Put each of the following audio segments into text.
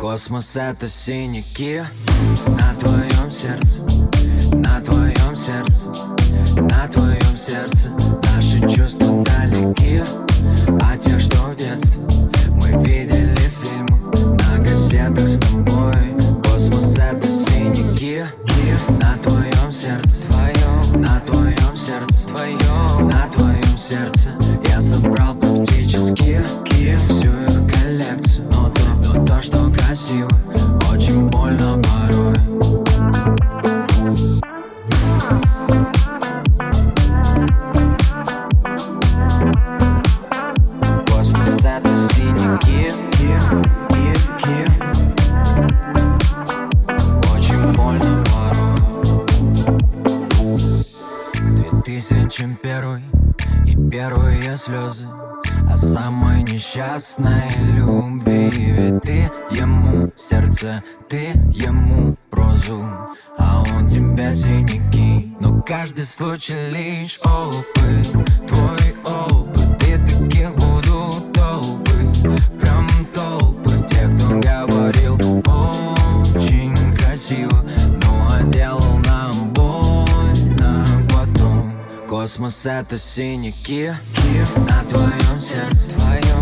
Космос — это синяки на твоем сердце, на твоем сердце, на твоем сердце. Наши чувства далеки а те, что в детстве мы видели фильмы на газетах с тобой. прочен лишь опыт. Твой опыт, и таких буду толпы Прям толпы тех, кто говорил Очень красиво, но делал нам больно. Потом космос это синяки. На твоем сердце, твоем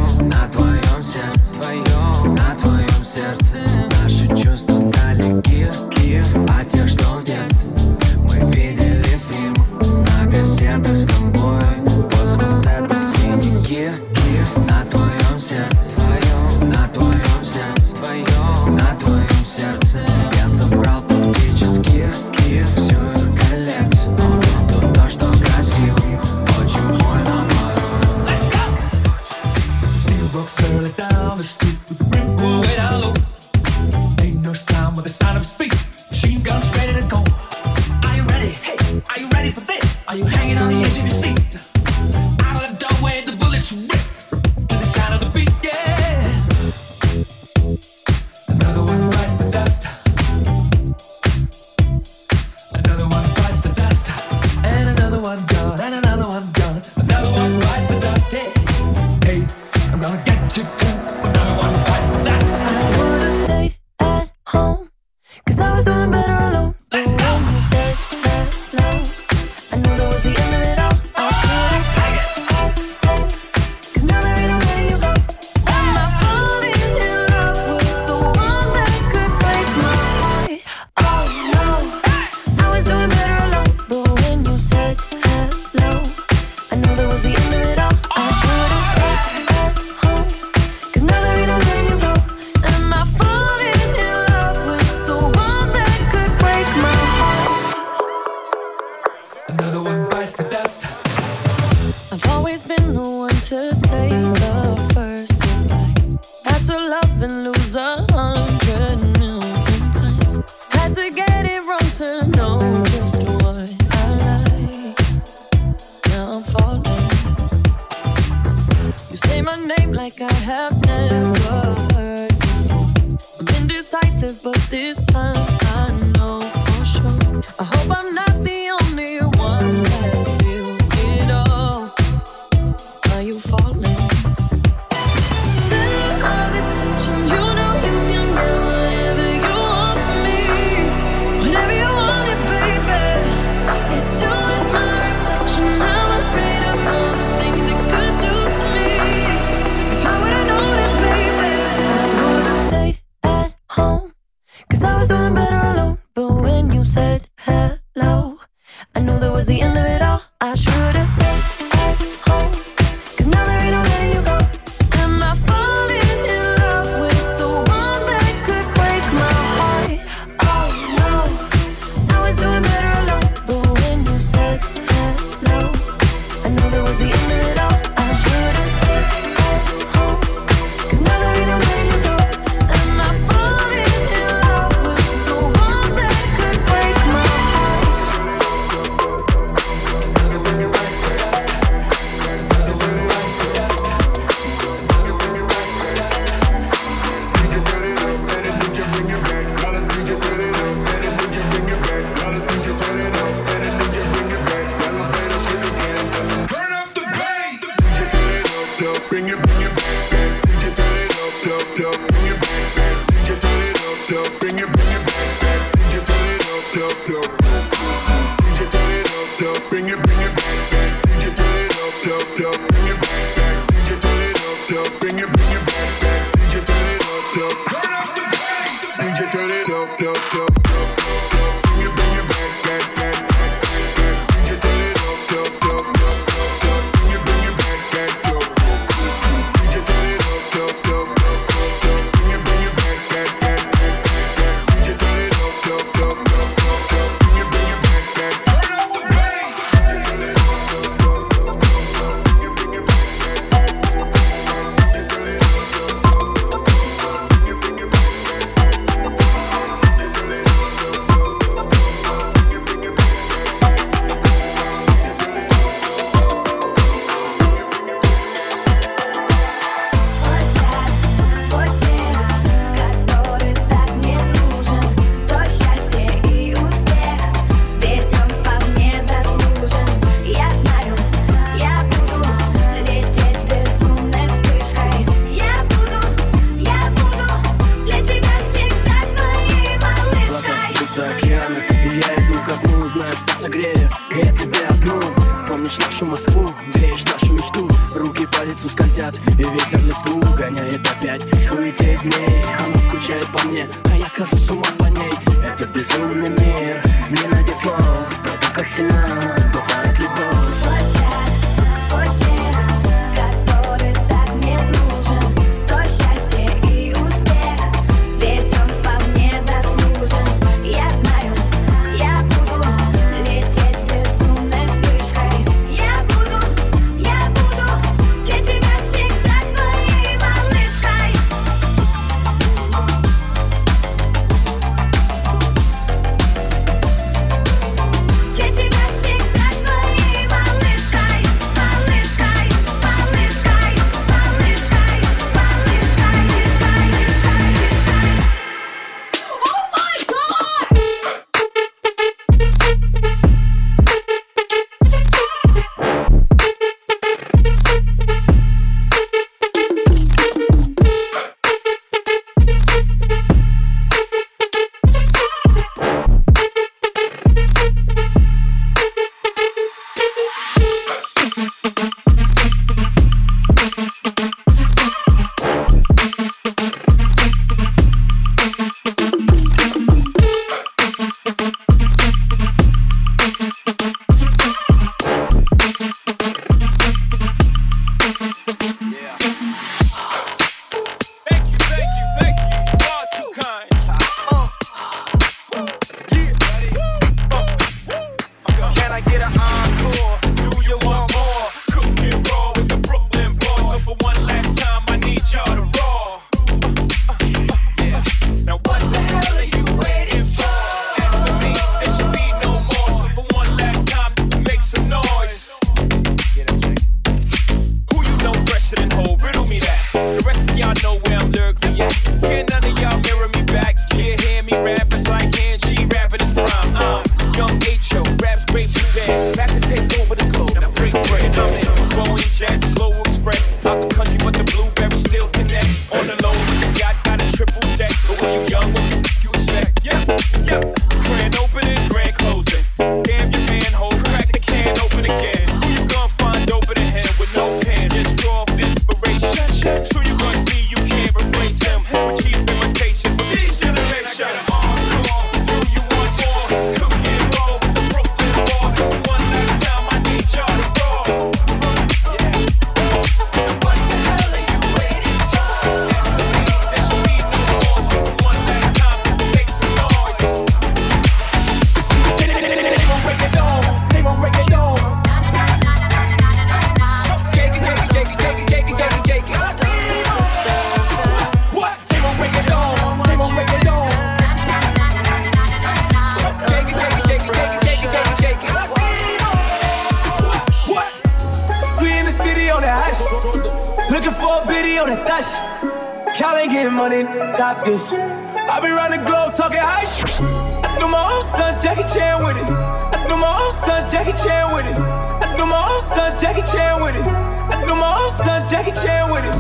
I do my own stunts, Jackie Chan with it. I do my own stunts, Jackie Chan with it. I do my own stunts, Jackie Chan with it. I do my own stunts, Jackie Chan with it.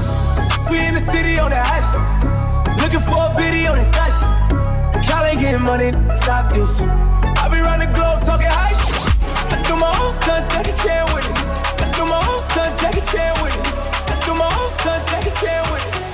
We in the city on the action. Looking for a biddy on the dash. Y'all ain't getting money, stop this. I be round the globe talking high shit. I do my own stunts, Jackie Chan with it. I do my own stunts, Jackie Chan with it. I do my own stunts, Jackie Chan with it.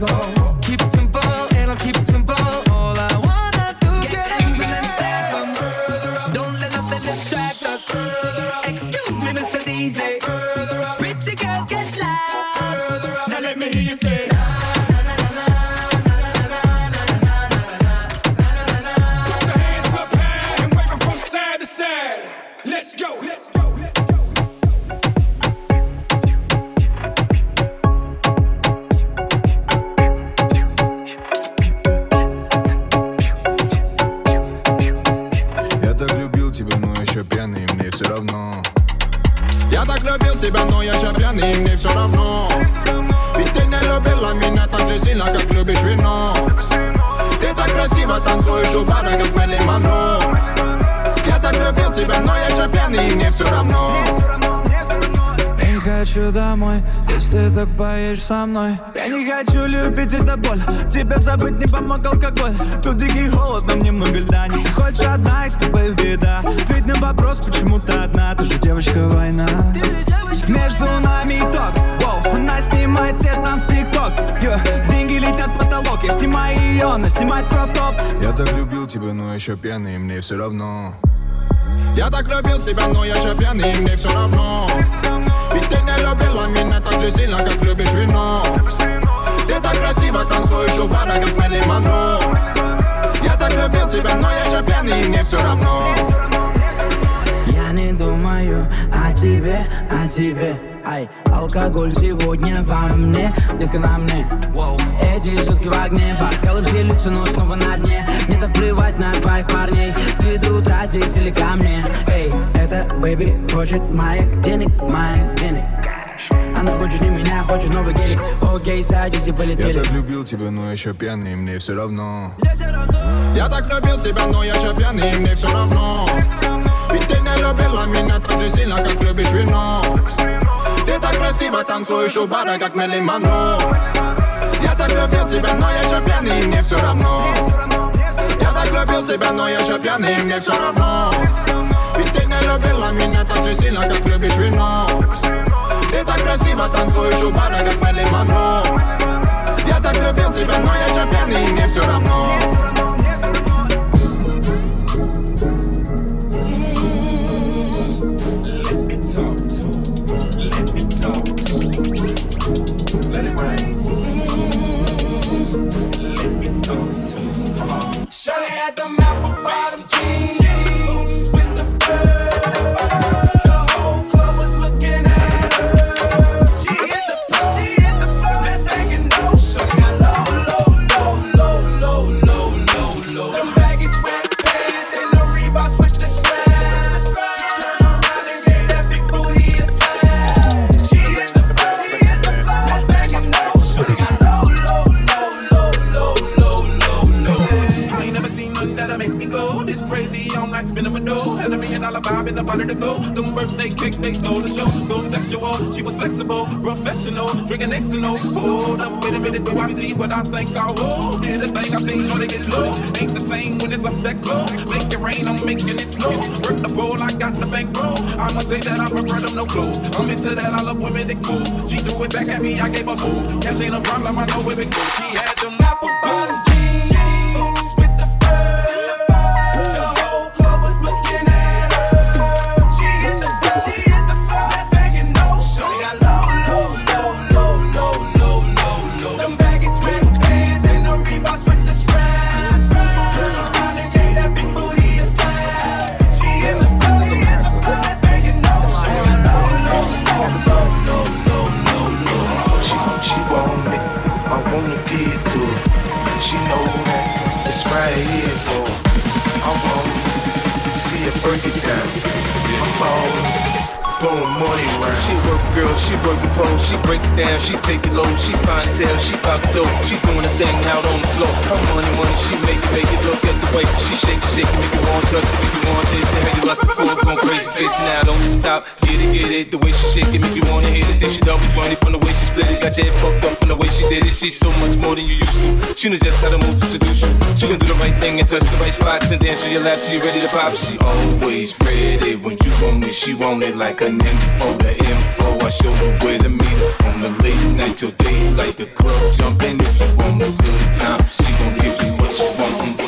go. Со мной. Я не хочу любить, это боль. Тебе забыть не помог алкоголь. Тут дикий холод, нам немного льда Не хочешь одна, и с тобой беда. Ответь на вопрос, почему ты одна. Ты же девочка война. Между нами итог Воу, Она снимает те там с тикток. Деньги летят в потолок. Я снимаю ее, она снимает кроп-топ. Я так любил тебя, но еще пьяный, и мне все равно. Я так любил тебя, но я еще пьяный, и мне все равно Любила меня так же сильно, как любишь вино Ты так красиво танцуешь у бара, как Мэрилин Монро Я так любил тебя, но я еще пьяный, и мне все равно Я не думаю о тебе, о тебе. Ай, алкоголь сегодня во мне, ты на мне Эти сутки в огне, бокалы все лица, но снова на дне. Мне так плевать на твоих парней. Ты до утра ко мне. Эй, это бэби хочет моих денег, моих денег Она хочет не меня, хочет новый гелик. Окей, садись и Я полетели так любил тебя, но еще пьяный, мне все равно. Я так любил тебя, но я еще пьяный, мне все равно. Ведь ты не любила меня так же сильно, как любишь вино. Ты так красиво танцуешь у бара, как Мэрилин Монро Я так любил тебя, но я еще пьяный, мне все равно. Я так любил тебя, но я еще пьяный, мне все равно. Ведь ты не любила меня так же сильно, как любишь вино Ты так красиво танцуешь у бара, как Мэрилин Монро Я так любил тебя, но я пьяный, и мне все равно Cakes, they stole the show. So sexual, she was flexible, professional, drinking Xano. Hold up, wait a minute, do I see what I think I will? Did a thing I seen, sure they get low. Ain't the same when it's up that close. Make it rain, I'm making it slow. Work the pole, I got the bankroll. I'ma say that I prefer them no clothes. I'm into that, I love women exposed. She threw it back at me, I gave her move. Cash ain't a problem, I know where it goes. She gon' touch it, make you wanna taste it. How you like before, going crazy, face now, don't stop. Get it, get it, the way she shake it, make you wanna hit it. Then she double jointed from the way she split it. Got your head fucked up from the way she did it. She's so much more than you used to. She knows just how to move to seduce you. She can do the right thing and touch the right spots and dance on your lap till you're ready to pop. She always ready when you want it. she want it like an info, the info. I show her where to meet her on the late night till daylight. The club jumping if you want a good time. She gon' give you what you want.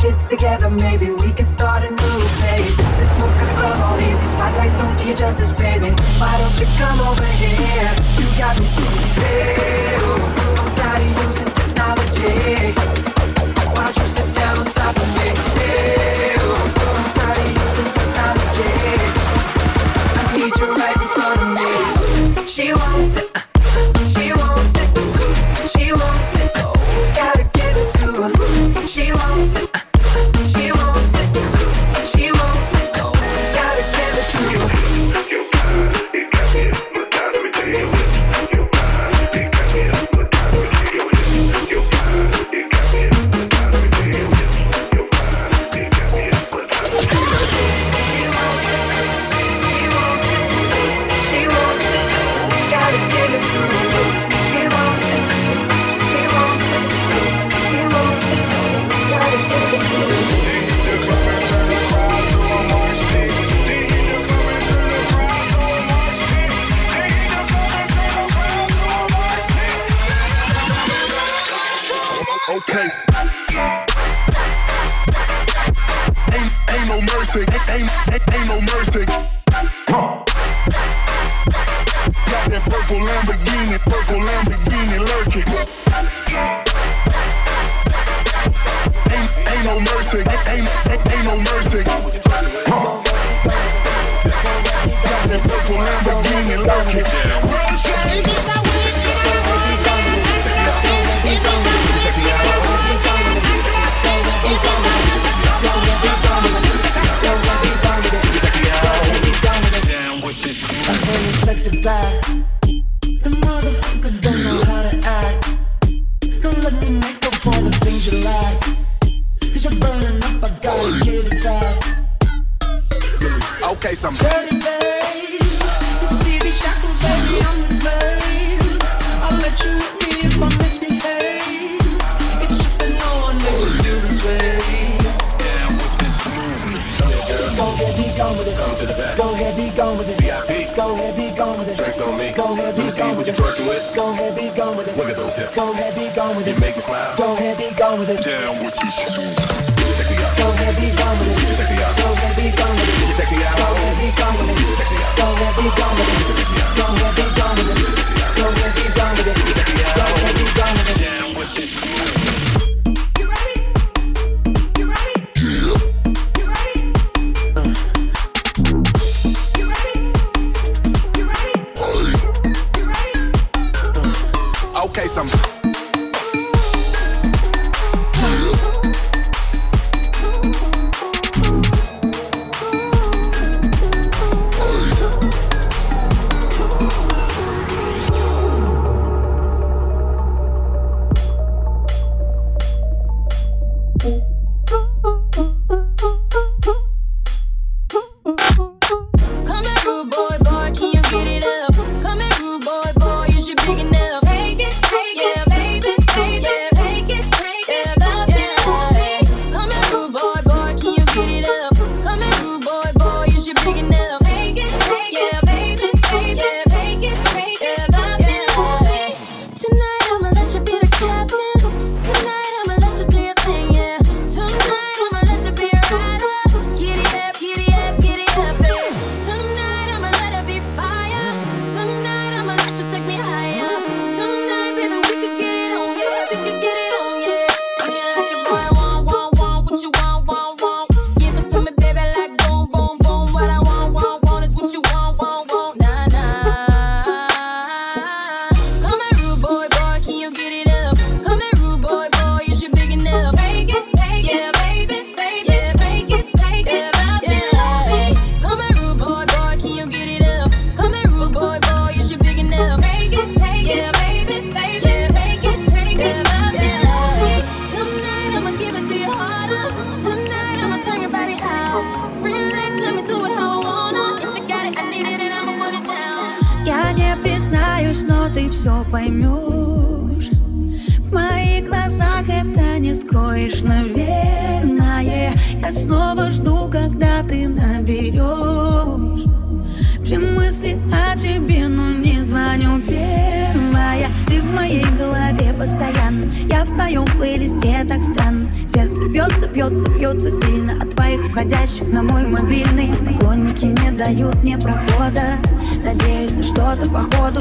kids together, maybe we can start a new phase. This move's gonna grow all easy. Spotlights don't do you justice, baby. Why don't you come over here? You got me singing, hey, I'm tired of using technology. Why don't you sit down on top?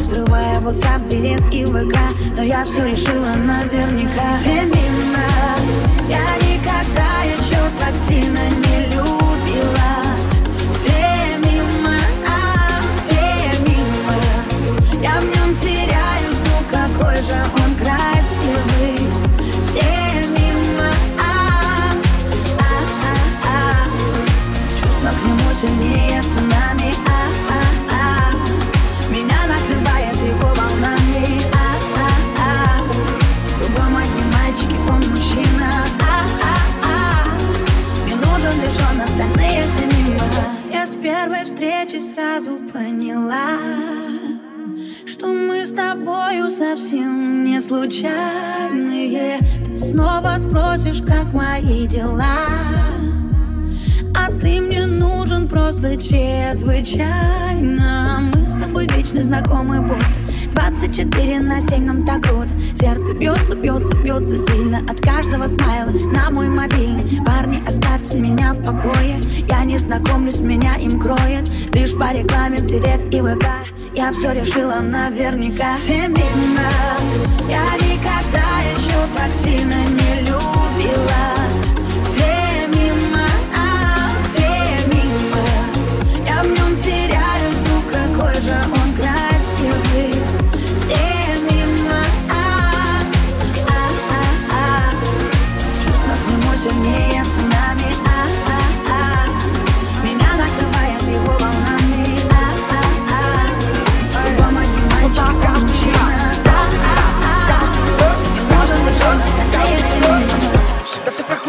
Взрывая WhatsApp, Директ и ВК. Но я все решила наверняка. Мимо Я никогда еще так сильно не тобою совсем не случайные. Ты снова спросишь, как мои дела. А ты мне нужен просто чрезвычайно. Мы с тобой вечно знакомы будто 24 на 7 нам так круто. Сердце бьется, бьется, бьется сильно От каждого смайла на мой мобильный. Парни, оставьте меня в покое. Я не знакомлюсь, меня им кроет. Лишь по рекламе в директ и ВК Я все решила наверняка. Семейно Я никогда еще так сильно не любила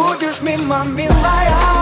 Будешь мимо, милая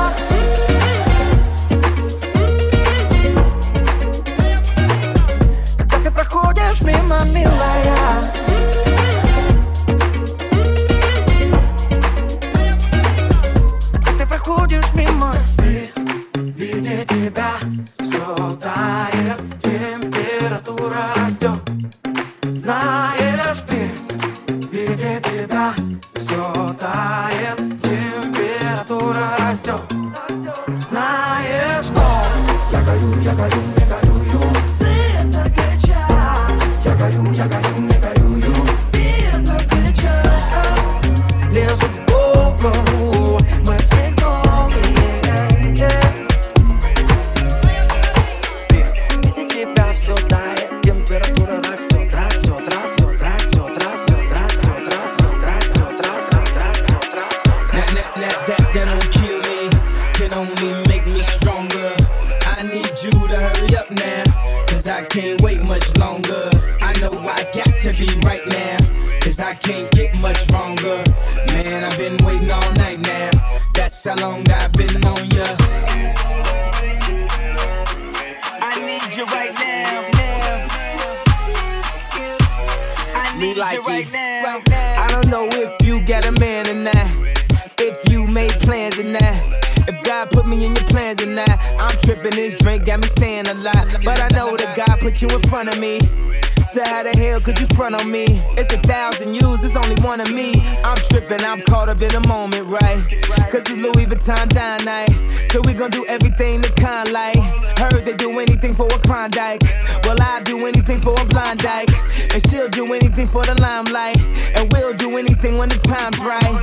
Dine night. So we gon' do everything the kind like. Heard they do anything for a Klondike. Well, I do anything for a blind dyke. And she'll do anything for the limelight. And we'll do anything when the time's right.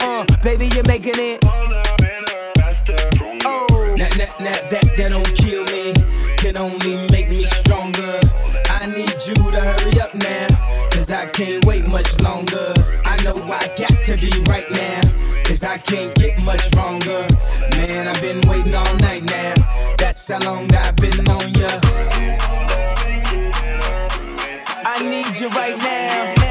Uh, baby, you're making it. Oh, That, that, that, that, that don't kill me, can only make me stronger. I need you to hurry up now, cause I can't wait much longer. I know I got to be right now, I can't get much stronger. Man, I've been waiting all night now, that's how long I've been on ya. I need you right now.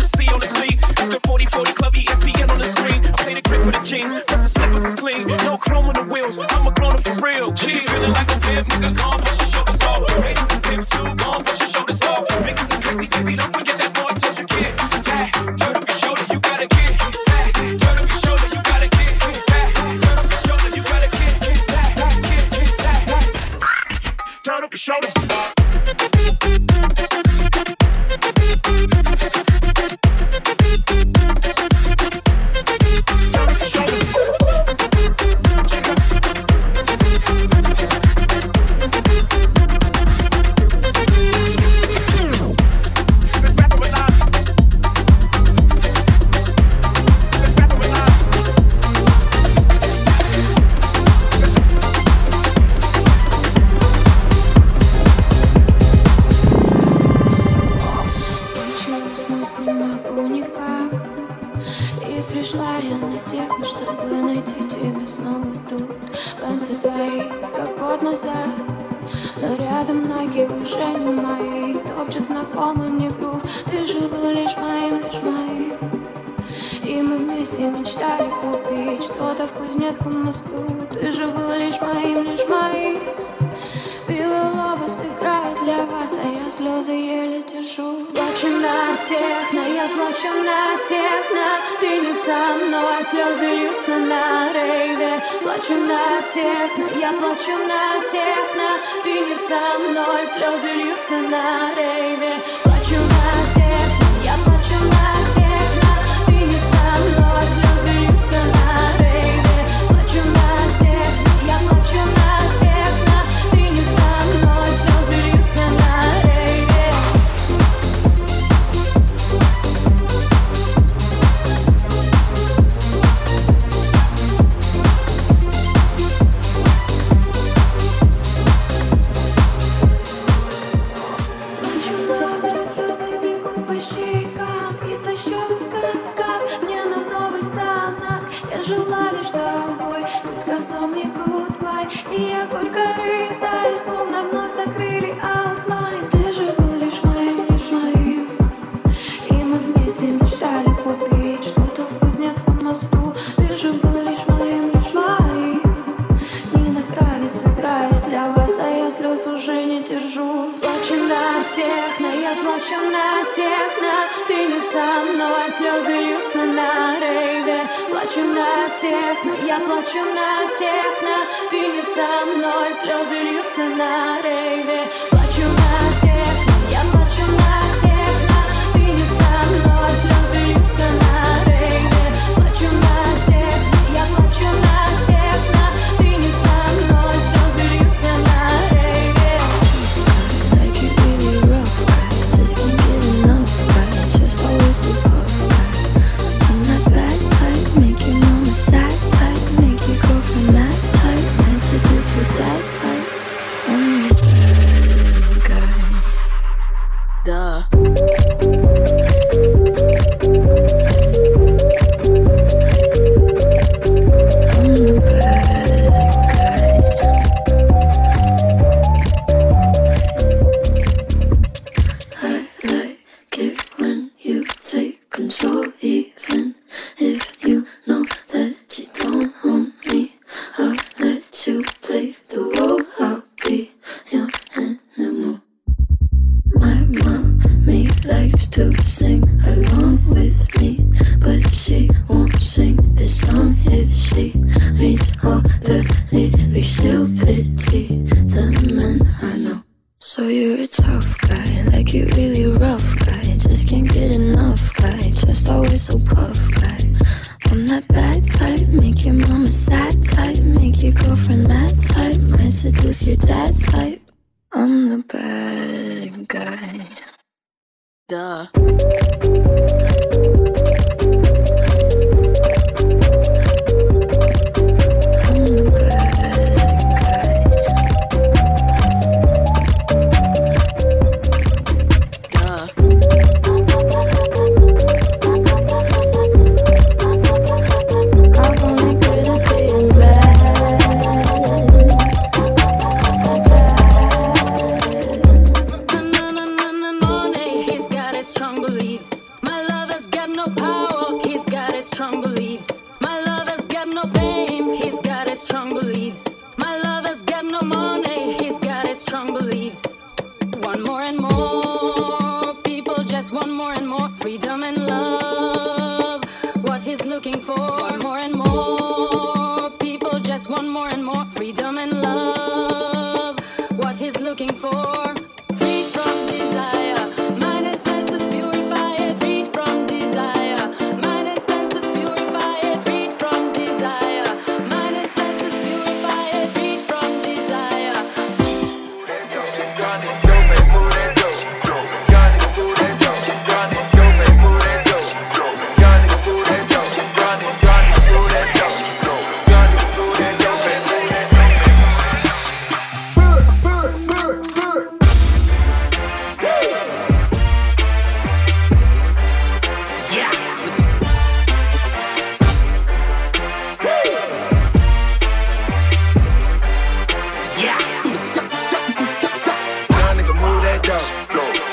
Hennessy on the sleeve. At the 40 40 club, ESPN on the screen. I play the grip for the jeans, plus the slippers is clean. No chrome on the wheels, I'm a grown up for real. If you feeling like a pimp, nigga, come push Слезы льются на рейве Плачу на техно, я плачу на техно. Ты не со мной, слезы льются на рейве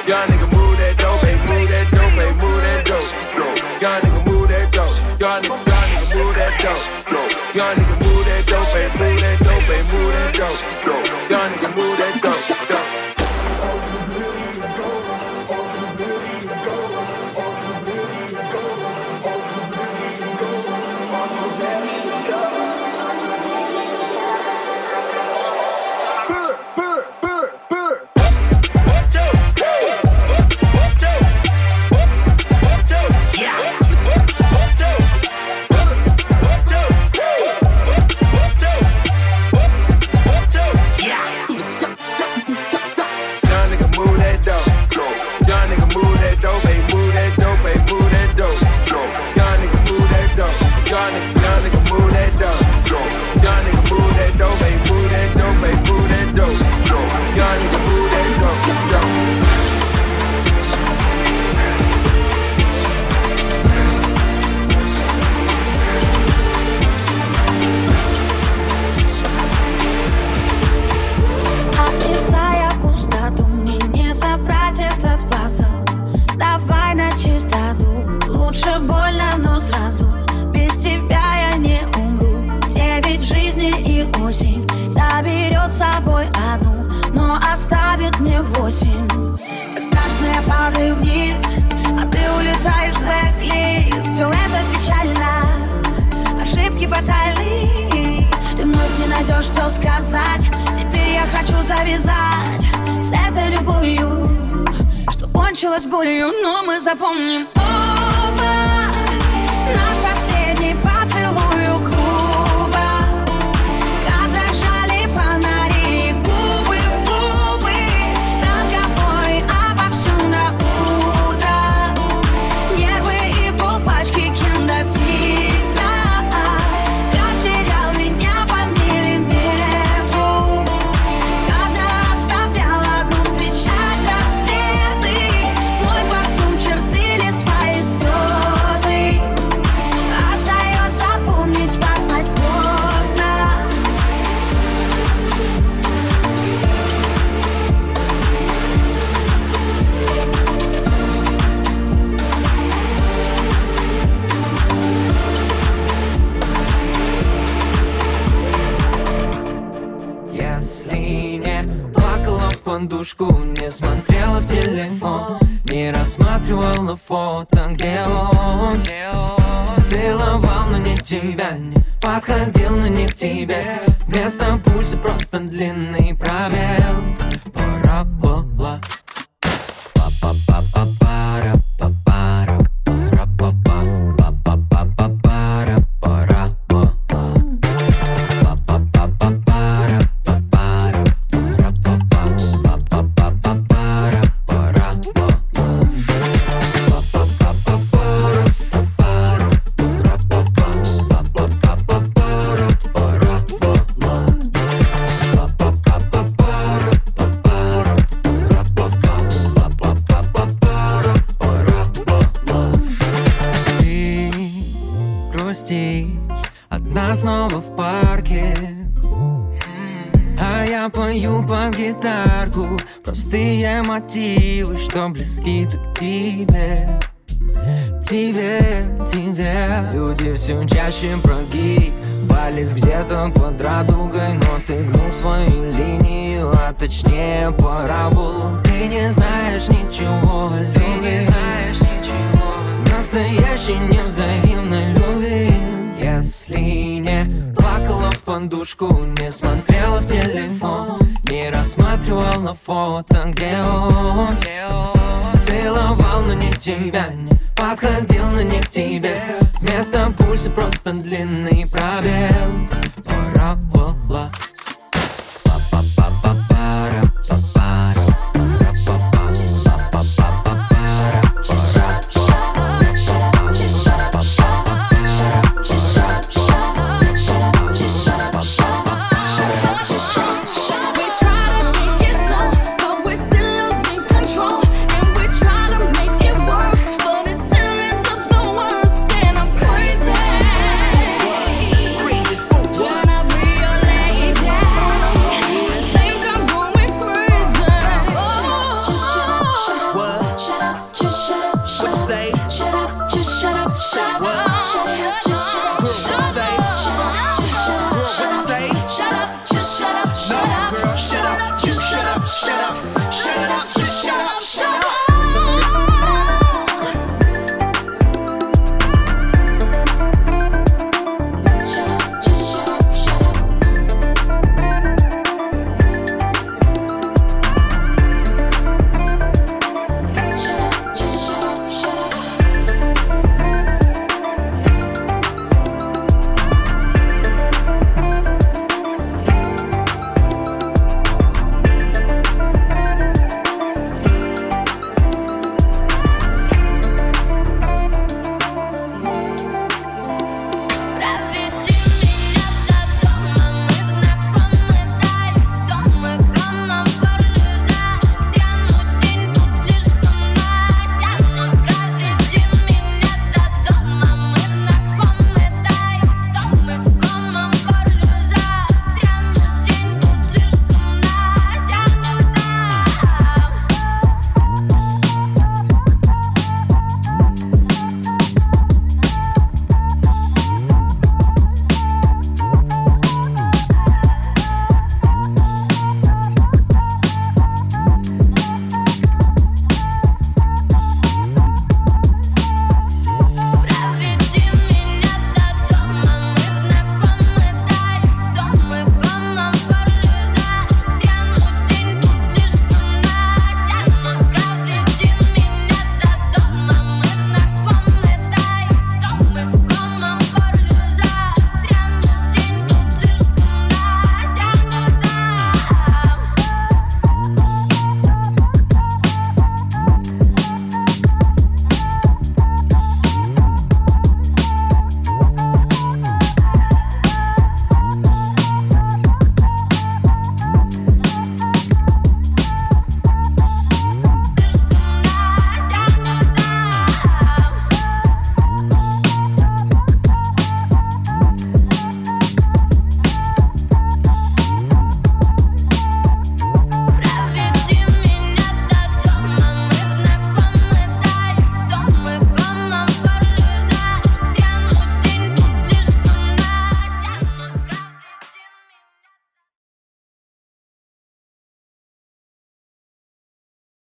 Done сказать. Теперь я хочу завязать с этой любовью Что кончилось болью, но мы запомним оба Наш бандушку Не смотрела в телефон Не рассматривала фото Где он? Целовал, но не тебя Не подходил, но не к тебе Вместо пульса просто длинный пробел Пора была. Па-па-па-па-па